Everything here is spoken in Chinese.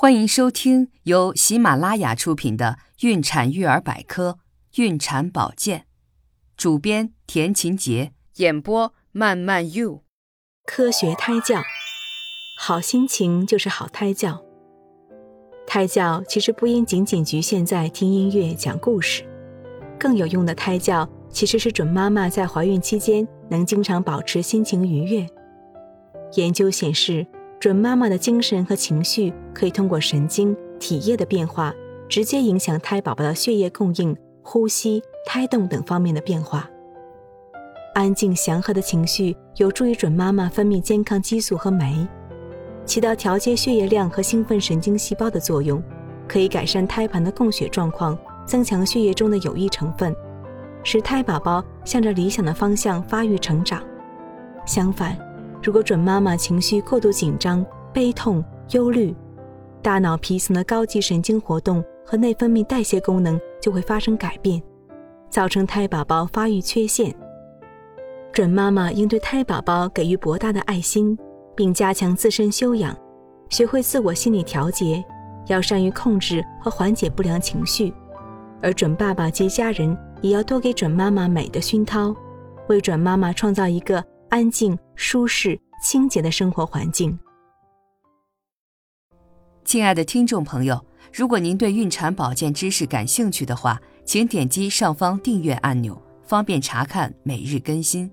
欢迎收听由喜马拉雅出品的《孕产育儿百科·孕产保健》，主编田勤杰，演播慢慢 you。科学胎教，好心情就是好胎教。胎教其实不应仅仅局限在听音乐、讲故事，更有用的胎教其实是准妈妈在怀孕期间能经常保持心情愉悦。研究显示。准妈妈的精神和情绪可以通过神经、体液的变化，直接影响胎宝宝的血液供应、呼吸、胎动等方面的变化。安静祥和的情绪有助于准妈妈分泌健康激素和酶，起到调节血液量和兴奋神经细胞的作用，可以改善胎盘的供血状况，增强血液中的有益成分，使胎宝宝向着理想的方向发育成长。相反，如果准妈妈情绪过度紧张、悲痛、忧虑，大脑皮层的高级神经活动和内分泌代谢功能就会发生改变，造成胎宝宝发育缺陷。准妈妈应对胎宝宝给予博大的爱心，并加强自身修养，学会自我心理调节，要善于控制和缓解不良情绪。而准爸爸及家人也要多给准妈妈美的熏陶，为准妈妈创造一个。安静、舒适、清洁的生活环境。亲爱的听众朋友，如果您对孕产保健知识感兴趣的话，请点击上方订阅按钮，方便查看每日更新。